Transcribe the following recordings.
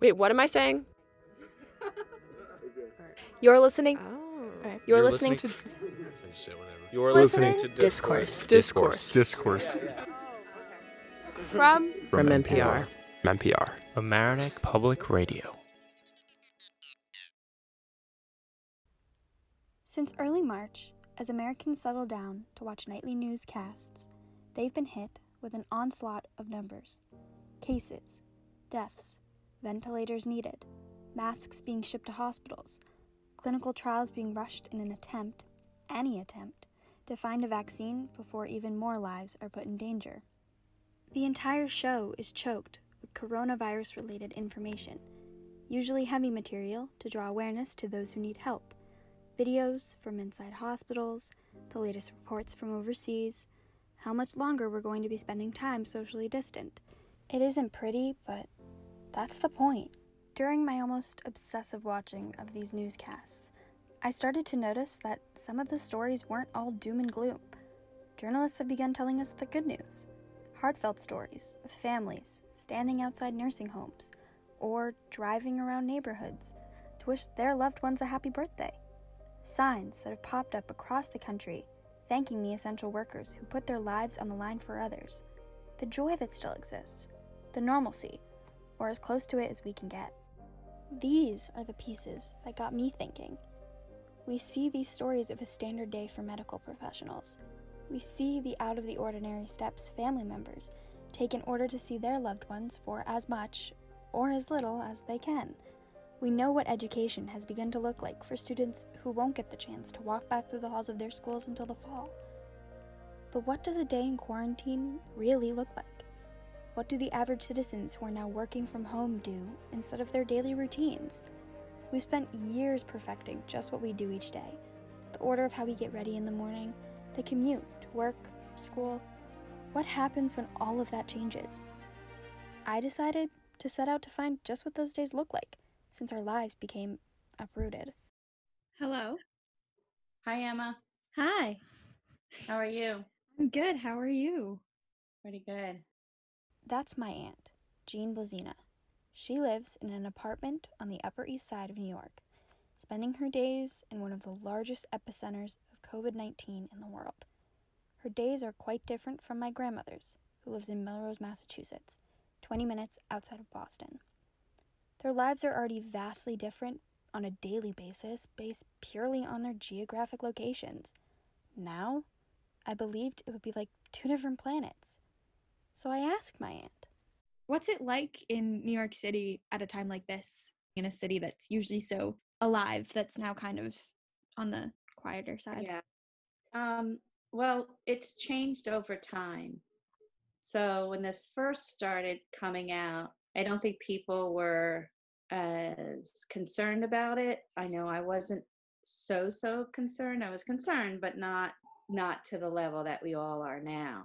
Wait, what am I saying? You're listening. Oh. You're, listening, to You're listening listening to Discourse. Discourse. Discourse. from From NPR. From NPR. Amerenik Public Radio. Since early March, as Americans settle down to watch nightly newscasts, they've been hit with an onslaught of numbers cases, deaths, ventilators needed, masks being shipped to hospitals, clinical trials being rushed in an attempt, any attempt, to find a vaccine before even more lives are put in danger. The entire show is choked with coronavirus related information, usually heavy material to draw awareness to those who need help videos from inside hospitals, the latest reports from overseas, how much longer we're going to be spending time socially distant. It isn't pretty, but that's the point. During my almost obsessive watching of these newscasts, I started to notice that some of the stories weren't all doom and gloom. Journalists have begun telling us the good news heartfelt stories of families standing outside nursing homes or driving around neighborhoods to wish their loved ones a happy birthday signs that have popped up across the country thanking the essential workers who put their lives on the line for others, the joy that still exists, the normalcy, or as close to it as we can get. These are the pieces that got me thinking. We see these stories of a standard day for medical professionals. We see the out of the ordinary steps family members take in order to see their loved ones for as much or as little as they can. We know what education has begun to look like for students who won't get the chance to walk back through the halls of their schools until the fall. But what does a day in quarantine really look like? What do the average citizens who are now working from home do instead of their daily routines? We've spent years perfecting just what we do each day the order of how we get ready in the morning, the commute to work, school. What happens when all of that changes? I decided to set out to find just what those days look like since our lives became uprooted. Hello. Hi, Emma. Hi. How are you? I'm good. How are you? Pretty good. That's my aunt, Jean Blazina. She lives in an apartment on the Upper East Side of New York, spending her days in one of the largest epicenters of COVID 19 in the world. Her days are quite different from my grandmother's, who lives in Melrose, Massachusetts, 20 minutes outside of Boston. Their lives are already vastly different on a daily basis based purely on their geographic locations. Now, I believed it would be like two different planets. So I asked my aunt. What's it like in New York City at a time like this, in a city that's usually so alive, that's now kind of on the quieter side? Yeah. Um, well, it's changed over time. So when this first started coming out, I don't think people were as concerned about it. I know I wasn't so so concerned. I was concerned, but not not to the level that we all are now.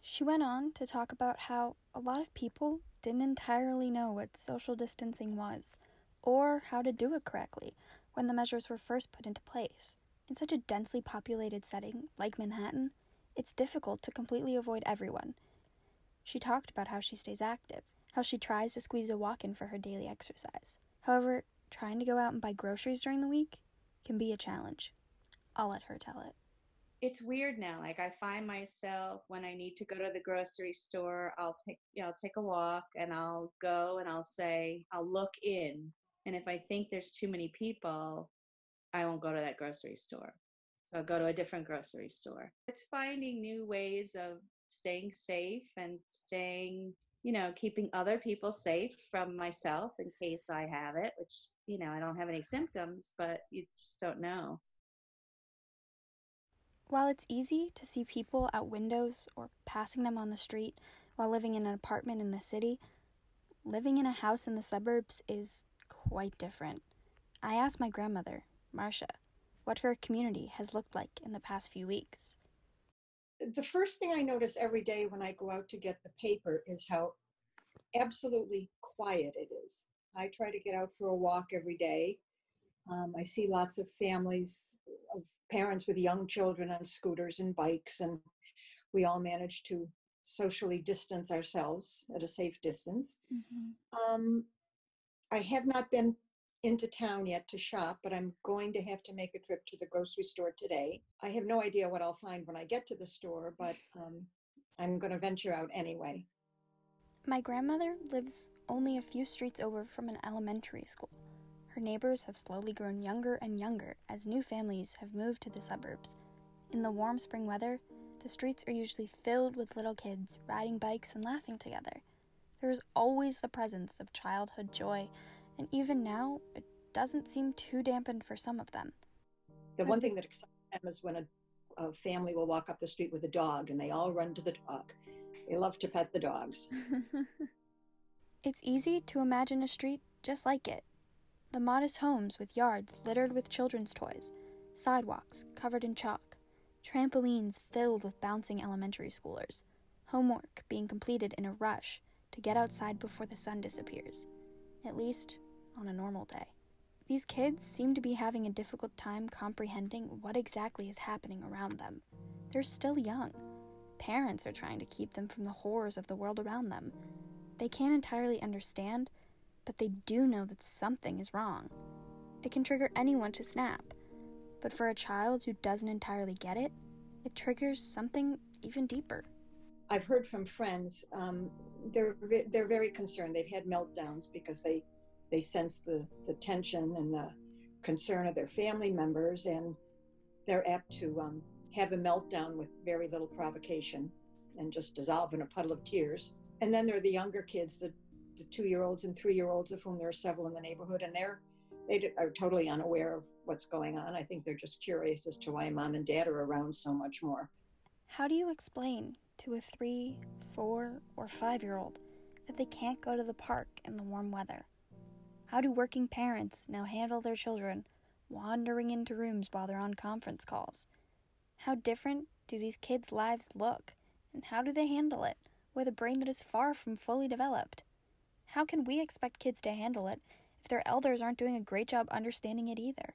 She went on to talk about how a lot of people didn't entirely know what social distancing was or how to do it correctly when the measures were first put into place. In such a densely populated setting like Manhattan, it's difficult to completely avoid everyone. She talked about how she stays active, how she tries to squeeze a walk in for her daily exercise. However, trying to go out and buy groceries during the week can be a challenge. I'll let her tell it. It's weird now. Like I find myself when I need to go to the grocery store, I'll take you know, I'll take a walk and I'll go and I'll say, I'll look in. And if I think there's too many people, I won't go to that grocery store. So I'll go to a different grocery store. It's finding new ways of staying safe and staying, you know, keeping other people safe from myself in case I have it, which, you know, I don't have any symptoms, but you just don't know. While it's easy to see people at windows or passing them on the street while living in an apartment in the city, living in a house in the suburbs is quite different. I asked my grandmother, Marcia, what her community has looked like in the past few weeks. The first thing I notice every day when I go out to get the paper is how absolutely quiet it is. I try to get out for a walk every day. Um, I see lots of families parents with young children on scooters and bikes, and we all managed to socially distance ourselves at a safe distance. Mm-hmm. Um, I have not been into town yet to shop, but I'm going to have to make a trip to the grocery store today. I have no idea what I'll find when I get to the store, but um, I'm going to venture out anyway. My grandmother lives only a few streets over from an elementary school. Her neighbors have slowly grown younger and younger as new families have moved to the suburbs. In the warm spring weather, the streets are usually filled with little kids riding bikes and laughing together. There is always the presence of childhood joy, and even now, it doesn't seem too dampened for some of them. The one thing that excites them is when a, a family will walk up the street with a dog and they all run to the dog. They love to pet the dogs. It's easy to imagine a street just like it. The modest homes with yards littered with children's toys, sidewalks covered in chalk, trampolines filled with bouncing elementary schoolers, homework being completed in a rush to get outside before the sun disappears, at least on a normal day. These kids seem to be having a difficult time comprehending what exactly is happening around them. They're still young. Parents are trying to keep them from the horrors of the world around them. They can't entirely understand, but they do know that something is wrong. It can trigger anyone to snap, but for a child who doesn't entirely get it, it triggers something even deeper. I've heard from friends. Um, they're they're very concerned. They've had meltdowns because they they sense the the tension and the concern of their family members, and they're apt to um, have a meltdown with very little provocation and just dissolve in a puddle of tears. And then there are the younger kids, the the two year olds and three year olds, of whom there are several in the neighborhood, and they're they are totally unaware of what's going on. I think they're just curious as to why mom and dad are around so much more. How do you explain to a three, four, or five year old that they can't go to the park in the warm weather? How do working parents now handle their children wandering into rooms while they're on conference calls? How different do these kids' lives look, and how do they handle it with a brain that is far from fully developed? How can we expect kids to handle it if their elders aren't doing a great job understanding it either?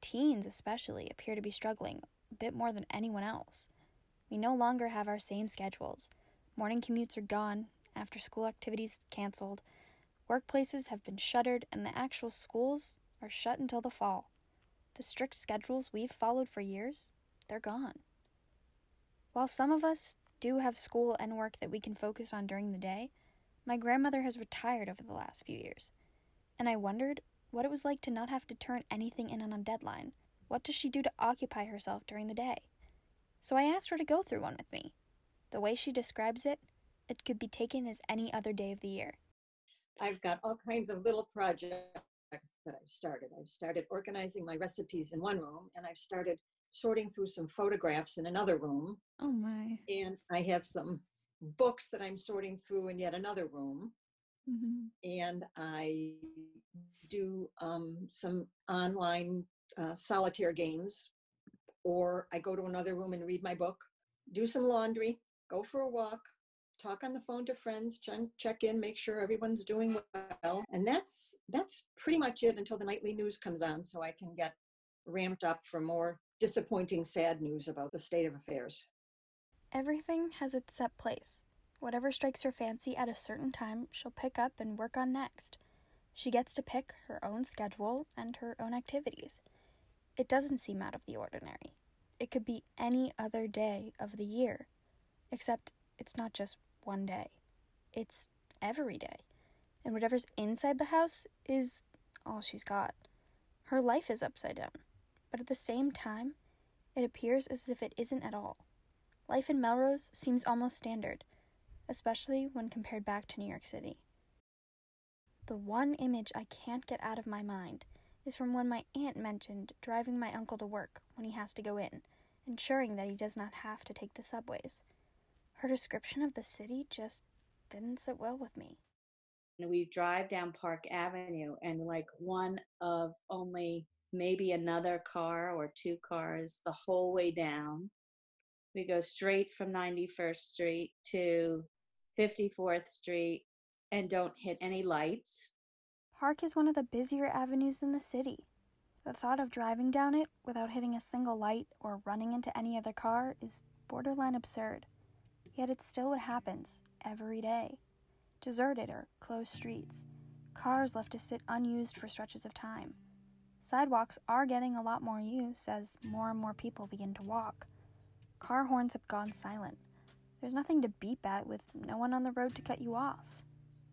Teens, especially, appear to be struggling a bit more than anyone else. We no longer have our same schedules. Morning commutes are gone, after school activities canceled, workplaces have been shuttered, and the actual schools are shut until the fall. The strict schedules we've followed for years, they're gone. While some of us do have school and work that we can focus on during the day, my grandmother has retired over the last few years, and I wondered what it was like to not have to turn anything in on a deadline. What does she do to occupy herself during the day? So I asked her to go through one with me. The way she describes it, it could be taken as any other day of the year. I've got all kinds of little projects that I've started. I've started organizing my recipes in one room, and I've started sorting through some photographs in another room. Oh my. And I have some books that I'm sorting through in yet another room. Mhm. And I do um, some online uh, solitaire games, or I go to another room and read my book, do some laundry, go for a walk, talk on the phone to friends, ch- check in, make sure everyone's doing well, and that's that's pretty much it until the nightly news comes on, so I can get ramped up for more disappointing, sad news about the state of affairs. Everything has its set place. Whatever strikes her fancy at a certain time, she'll pick up and work on next. She gets to pick her own schedule and her own activities. It doesn't seem out of the ordinary. It could be any other day of the year, except it's not just one day, it's every day. And whatever's inside the house is all she's got. Her life is upside down, but at the same time, it appears as if it isn't at all. Life in Melrose seems almost standard, especially when compared back to New York City. The one image I can't get out of my mind is from when my aunt mentioned driving my uncle to work when he has to go in, ensuring that he does not have to take the subways. Her description of the city just didn't sit well with me. We drive down Park Avenue, and like one of only maybe another car or two cars the whole way down. We go straight from 91st Street to 54th Street and don't hit any lights. Park is one of the busier avenues in the city. The thought of driving down it without hitting a single light or running into any other car is borderline absurd. Yet it's still what happens every day. Deserted or closed streets, Cars left to sit unused for stretches of time. Sidewalks are getting a lot more use as more and more people begin to walk. Car horns have gone silent. There's nothing to beep at with no one on the road to cut you off.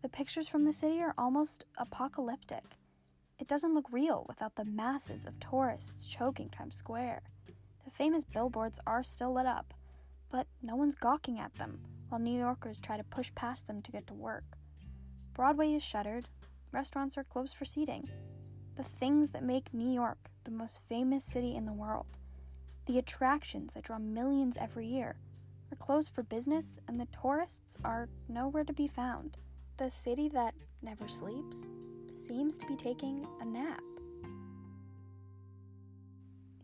The pictures from the city are almost apocalyptic. It doesn't look real without the masses of tourists choking Times Square. The famous billboards are still lit up, but no one's gawking at them while New Yorkers try to push past them to get to work. Broadway is shuttered, restaurants are closed for seating. The things that make New York the most famous city in the world, the attractions that draw millions every year, are closed for business and the tourists are nowhere to be found. The city that never sleeps seems to be taking a nap.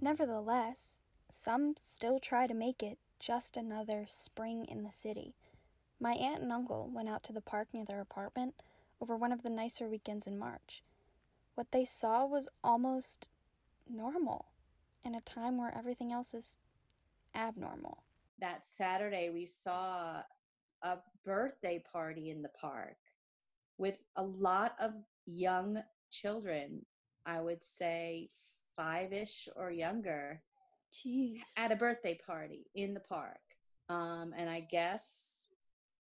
Nevertheless, some still try to make it just another spring in the city. My aunt and uncle went out to the park near their apartment over one of the nicer weekends in March. What they saw was almost normal in a time where everything else is abnormal. That Saturday, we saw a birthday party in the park with a lot of young children. I would say five ish or younger Jeez. at a birthday party in the park. Um, and I guess,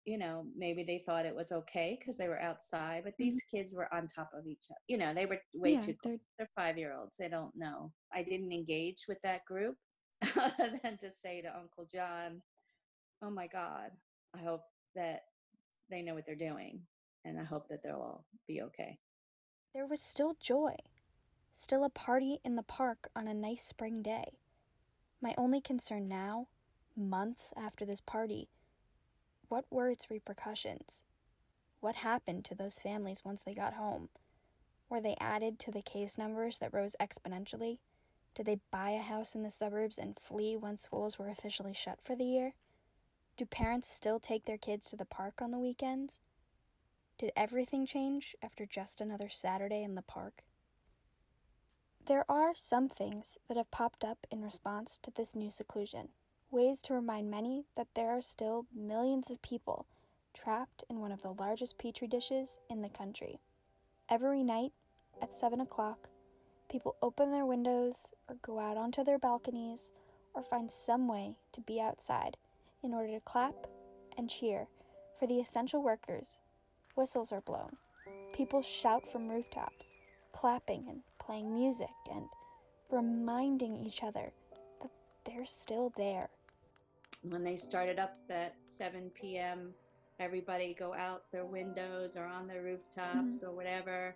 you know, maybe they thought it was okay because they were outside, but mm-hmm. these kids were on top of each other. You know, they were way Yeah, too they're- They're five year olds. They don't know. I didn't engage with that group other than to say to Uncle John, oh my God, I hope that they know what they're doing. And I hope that they'll all be okay. There was still joy, still a party in the park on a nice spring day. My only concern now, months after this party, what were its repercussions? What happened to those families once they got home? Were they added to the case numbers that rose exponentially? Did they buy a house in the suburbs and flee when schools were officially shut for the year? Do parents still take their kids to the park on the weekends? Did everything change after just another Saturday in the park? There are some things that have popped up in response to this new seclusion, ways to remind many that there are still millions of people trapped in one of the largest petri dishes in the country. Every night at 7 o'clock, people open their windows or go out onto their balconies or find some way to be outside in order to clap and cheer for the essential workers Whistles are blown. People shout from rooftops, clapping and playing music and reminding each other that they're still there. When they started up at 7 p.m., everybody go out their windows or on their rooftops or whatever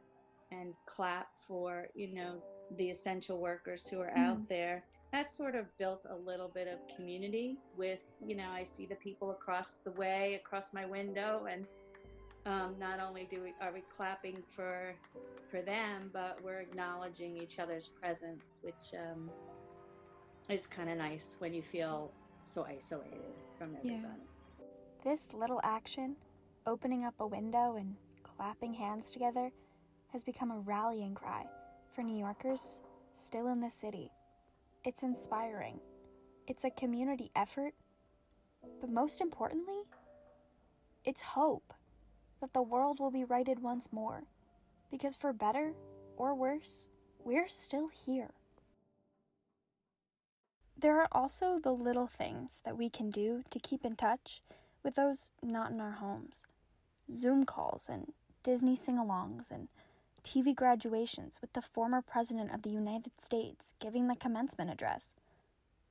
and clap for, you know, the essential workers who are out there. That sort of built a little bit of community with, you know, I see the people across the way, across my window, and um, not only do we are we clapping for for them, but we're acknowledging each other's presence, which um, is kind of nice when you feel so isolated from Yeah. This little action, opening up a window and clapping hands together, has become a rallying cry for New Yorkers still in the city. It's inspiring. It's a community effort. But most importantly, it's hope that the world will be righted once more. Because for better or worse, we're still here. There are also the little things that we can do to keep in touch with those not in our homes. Zoom calls and Disney sing alongs and TV graduations with the former President of the United States giving the commencement address,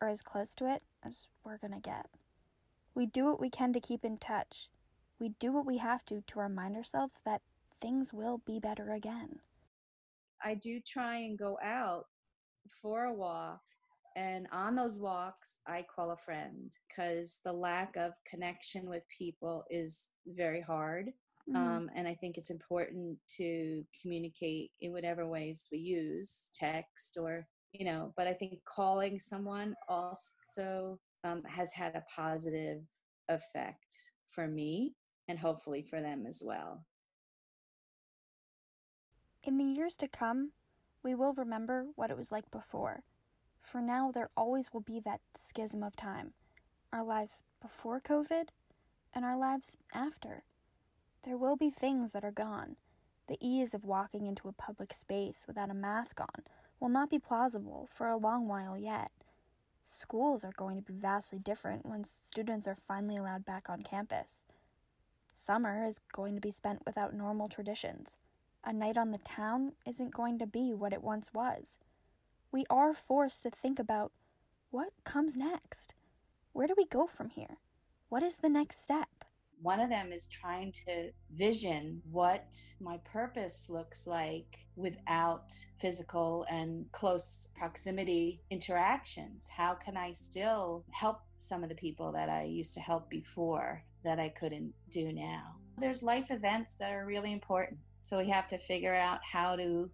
or as close to it as we're gonna get. We do what we can to keep in touch. We do what we have to to remind ourselves that things will be better again. I do try and go out for a walk. And on those walks, I call a friend because the lack of connection with people is very hard. Mm-hmm. Um, and I think it's important to communicate in whatever ways we use text or, you know, but I think calling someone also um, has had a positive effect for me and hopefully for them as well. In the years to come, we will remember what it was like before. For now, there always will be that schism of time our lives before COVID and our lives after. There will be things that are gone, The ease of walking into a public space without a mask on will not be plausible for a long while yet. Schools are going to be vastly different when students are finally allowed back on campus. Summer is going to be spent without normal traditions. A night on the town isn't going to be what it once was. We are forced to think about what comes next. Where do we go from here? What is the next step? One of them is trying to vision what my purpose looks like without physical and close proximity interactions. How can I still help some of the people that I used to help before that I couldn't do now? There's life events that are really important. So we have to figure out how to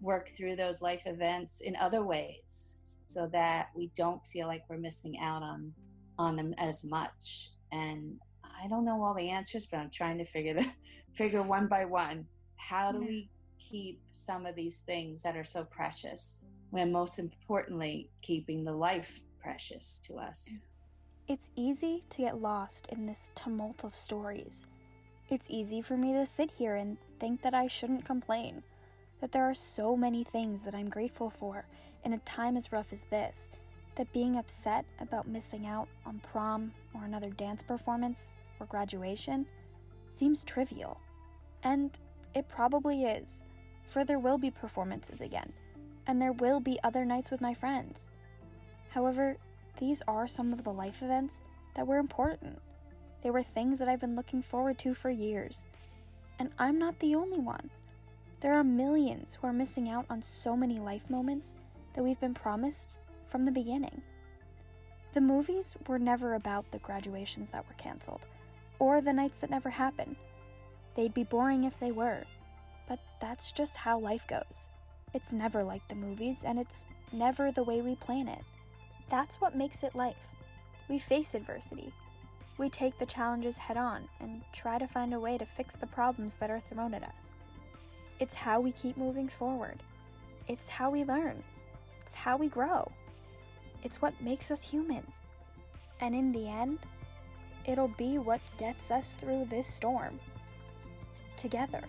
work through those life events in other ways so that we don't feel like we're missing out on on them as much and I don't know all the answers, but I'm trying to figure the figure one by one. How do we keep some of these things that are so precious when most importantly keeping the life precious to us? It's easy to get lost in this tumult of stories. It's easy for me to sit here and think that I shouldn't complain, that there are so many things that I'm grateful for in a time as rough as this, that being upset about missing out on prom or another dance performance or graduation seems trivial. And it probably is, for there will be performances again, and there will be other nights with my friends. However, these are some of the life events that were important. They were things that I've been looking forward to for years. And I'm not the only one. There are millions who are missing out on so many life moments that we've been promised from the beginning. The movies were never about the graduations that were canceled or the nights that never happen. They'd be boring if they were, but that's just how life goes. It's never like the movies, and it's never the way we plan it. That's what makes it life. We face adversity. We take the challenges head on and try to find a way to fix the problems that are thrown at us. It's how we keep moving forward. It's how we learn. It's how we grow. It's what makes us human. And in the end, it'll be what gets us through this storm. Together.